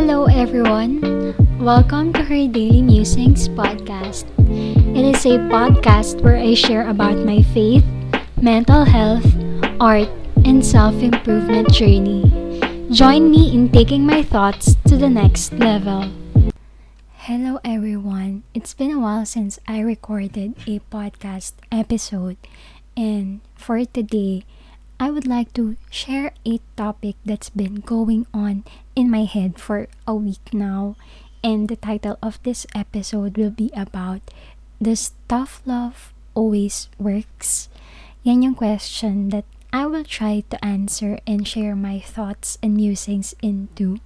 Hello, everyone. Welcome to her Daily Musings podcast. It is a podcast where I share about my faith, mental health, art, and self improvement journey. Join me in taking my thoughts to the next level. Hello, everyone. It's been a while since I recorded a podcast episode, and for today, I would like to share a topic that's been going on in my head for a week now. And the title of this episode will be about Does tough love always works? Yan yung question that I will try to answer and share my thoughts and musings into.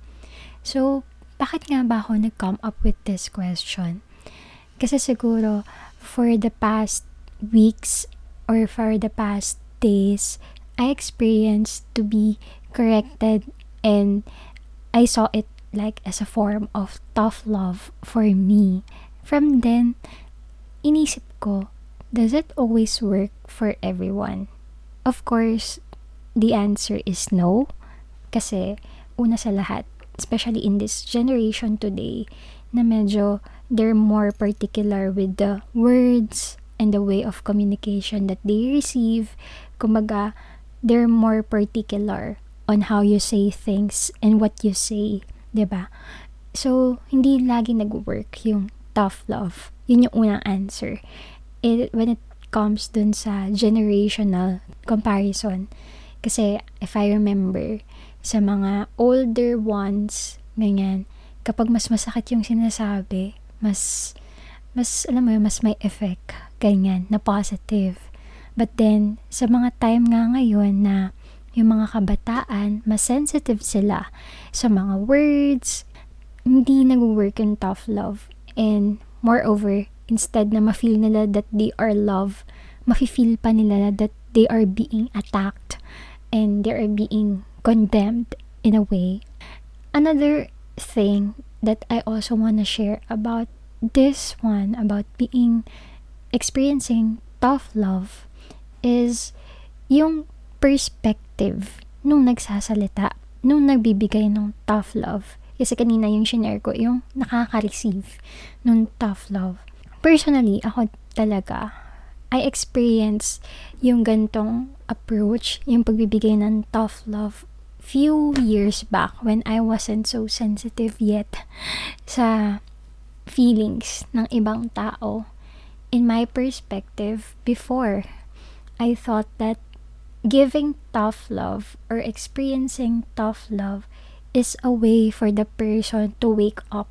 So, bakit nga ba ako nag-come up with this question? Kasi siguro, for the past weeks or for the past days, I experienced to be corrected and I saw it like as a form of tough love for me. From then, inisip ko, does it always work for everyone? Of course, the answer is no. Kasi, una sa lahat, especially in this generation today, na medyo they're more particular with the words and the way of communication that they receive. Kumbaga, they're more particular on how you say things and what you say, ba? So, hindi lagi nag-work yung tough love. Yun yung unang answer. It, when it comes dun sa generational comparison. Kasi, if I remember, sa mga older ones, ganyan, kapag mas masakit yung sinasabi, mas, mas, alam mo yun, mas may effect, ganyan, na positive. But then, sa mga time nga ngayon na yung mga kabataan, mas sensitive sila sa mga words, hindi nag-work yung tough love. And moreover, instead na ma-feel nila that they are loved, mafe-feel pa nila that they are being attacked and they are being condemned in a way. Another thing that I also want to share about this one, about being experiencing tough love, is yung perspective nung nagsasalita, nung nagbibigay ng tough love. Kasi kanina yung shinare ko, yung nakaka-receive nung tough love. Personally, ako talaga, I experience yung gantong approach, yung pagbibigay ng tough love few years back when I wasn't so sensitive yet sa feelings ng ibang tao. In my perspective, before, I thought that giving tough love or experiencing tough love is a way for the person to wake up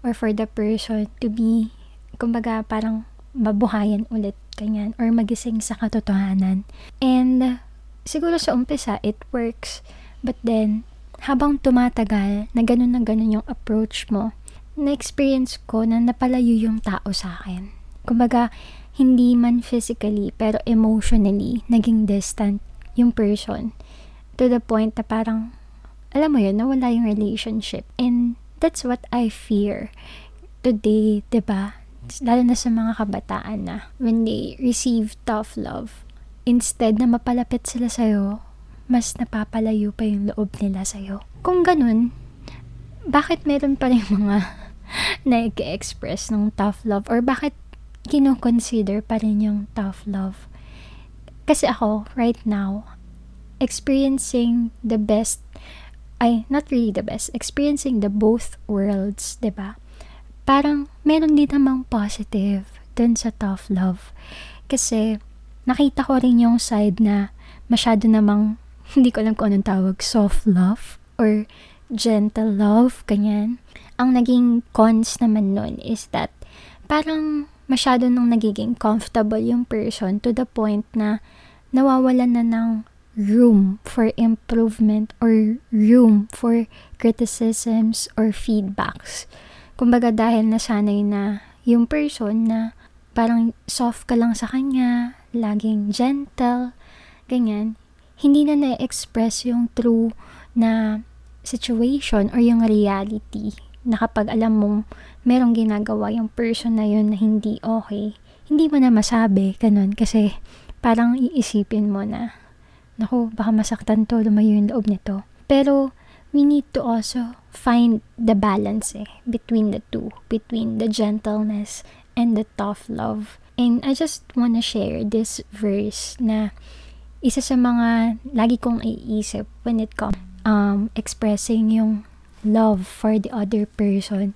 or for the person to be, kumbaga, parang mabuhayan ulit, kanyan, or magising sa katotohanan. And, siguro sa umpisa, it works. But then, habang tumatagal, na ganun na ganun yung approach mo, na-experience ko na napalayo yung tao sa akin. Kumbaga, hindi man physically pero emotionally naging distant yung person to the point na parang alam mo yun, nawala yung relationship. And that's what I fear today, 'di ba? Lalo na sa mga kabataan na when they receive tough love, instead na mapalapit sila sa'yo, mas napapalayo pa yung loob nila sa'yo. Kung ganun, bakit meron pa rin mga na-express ng tough love? Or bakit kino-consider pa rin yung tough love. Kasi ako, right now, experiencing the best, ay, not really the best, experiencing the both worlds, ba diba? Parang, meron din namang positive dun sa tough love. Kasi, nakita ko rin yung side na masyado namang, hindi ko alam kung anong tawag, soft love or gentle love, ganyan. Ang naging cons naman nun is that parang masyado nung nagiging comfortable yung person to the point na nawawalan na ng room for improvement or room for criticisms or feedbacks. Kumbaga dahil nasanay na yung person na parang soft ka lang sa kanya, laging gentle, ganyan, hindi na na-express yung true na situation or yung reality na kapag alam mong merong ginagawa yung person na yun na hindi okay, hindi mo na masabi, ganun, kasi parang iisipin mo na, naku, baka masaktan to, lumayo yung loob nito. Pero, we need to also find the balance eh, between the two, between the gentleness and the tough love. And I just wanna share this verse na isa sa mga lagi kong iisip when it comes um, expressing yung love for the other person.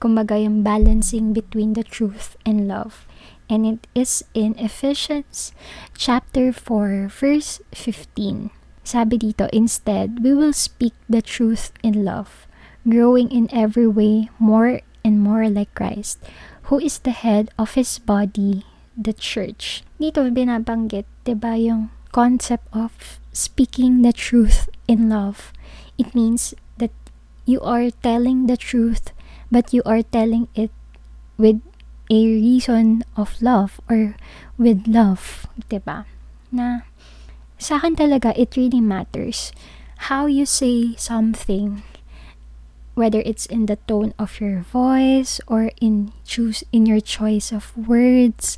Kumbaga yung balancing between the truth and love. And it is in Ephesians chapter 4 verse 15. Sabi dito, instead, we will speak the truth in love, growing in every way more and more like Christ, who is the head of His body, the church. Dito binabanggit, di ba, yung concept of speaking the truth in love. It means that you are telling the truth, but you are telling it with a reason of love or with love, 'di ba? Na sa akin talaga, it really matters how you say something whether it's in the tone of your voice or in choose in your choice of words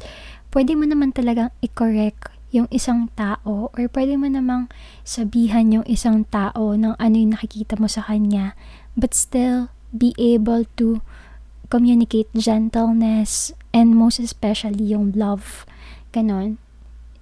pwede mo naman talagang i-correct yung isang tao or pwede mo namang sabihan yung isang tao ng ano yung nakikita mo sa kanya. But still be able to communicate gentleness and most especially yung love. Ganon.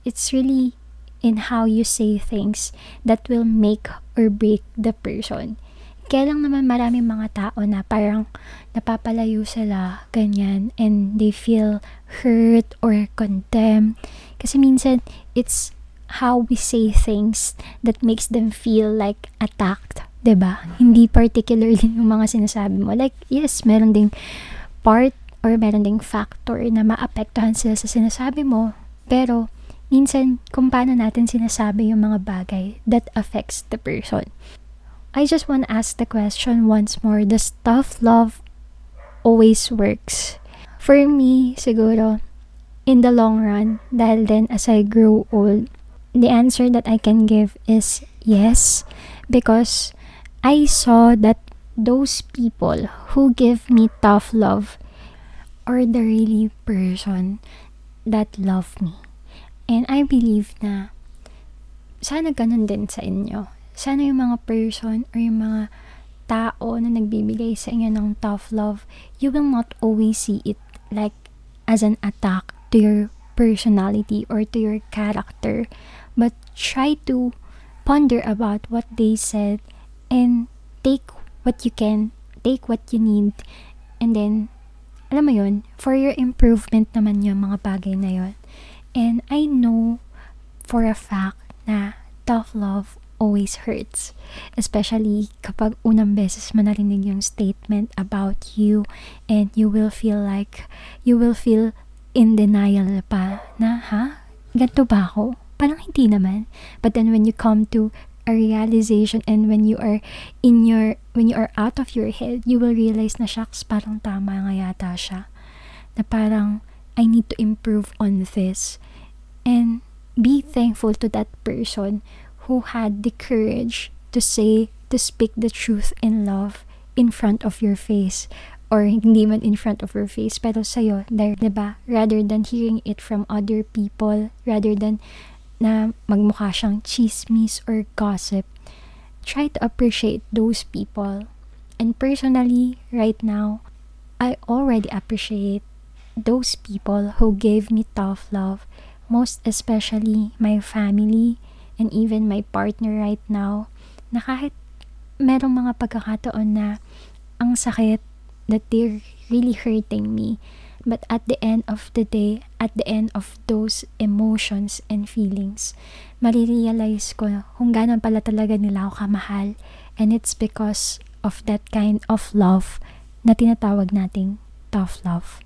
It's really in how you say things that will make or break the person. Kaya lang naman maraming mga tao na parang napapalayo sila, ganyan, and they feel hurt or condemned. Kasi minsan, it's how we say things that makes them feel like attacked, ba? Hindi particularly yung mga sinasabi mo. Like, yes, meron ding part or meron ding factor na maapektuhan sila sa sinasabi mo. Pero, minsan kung paano natin sinasabi yung mga bagay that affects the person. I just want to ask the question once more, does tough love always works? For me, siguro, in the long run, dahil then as I grow old, the answer that I can give is yes, because I saw that those people who give me tough love are the really person that love me. And I believe na sana ganun din sa inyo. Sana yung mga person or yung mga tao na nagbibigay sa inyo ng tough love, you will not always see it like as an attack to your personality or to your character. But try to ponder about what they said and take what you can, take what you need, and then, alam mo yun, for your improvement naman yung mga bagay na yun. And I know for a fact na tough love always hurts. Especially kapag unang beses mo narinig yung statement about you and you will feel like, you will feel in denial pa na, ha? Ganto ba ako? Parang hindi naman. But then when you come to a realization and when you are in your, when you are out of your head, you will realize na, shucks, parang tama nga yata siya. Na parang, I need to improve on this. And be thankful to that person who had the courage to say, to speak the truth in love in front of your face. Or hindi man in front of your face, pero sa'yo, there, diba? Rather than hearing it from other people, rather than na magmukha siyang chismis or gossip, try to appreciate those people. And personally, right now, I already appreciate those people who gave me tough love, most especially my family and even my partner right now, na kahit merong mga pagkakataon na ang sakit that they're really hurting me. But at the end of the day, at the end of those emotions and feelings, marirealize ko kung gano'n pala talaga nila ako kamahal. And it's because of that kind of love na tinatawag nating tough love.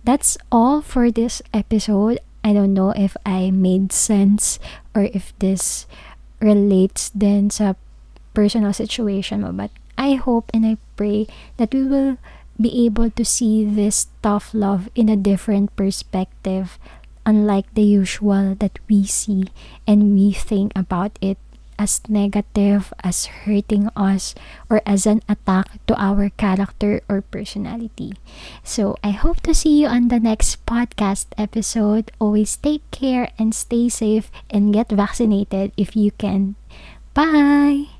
That's all for this episode. I don't know if I made sense or if this relates then sa personal situation mo. But I hope and I pray that we will be able to see this tough love in a different perspective unlike the usual that we see and we think about it as negative, as hurting us, or as an attack to our character or personality. So, I hope to see you on the next podcast episode. Always take care and stay safe and get vaccinated if you can. Bye!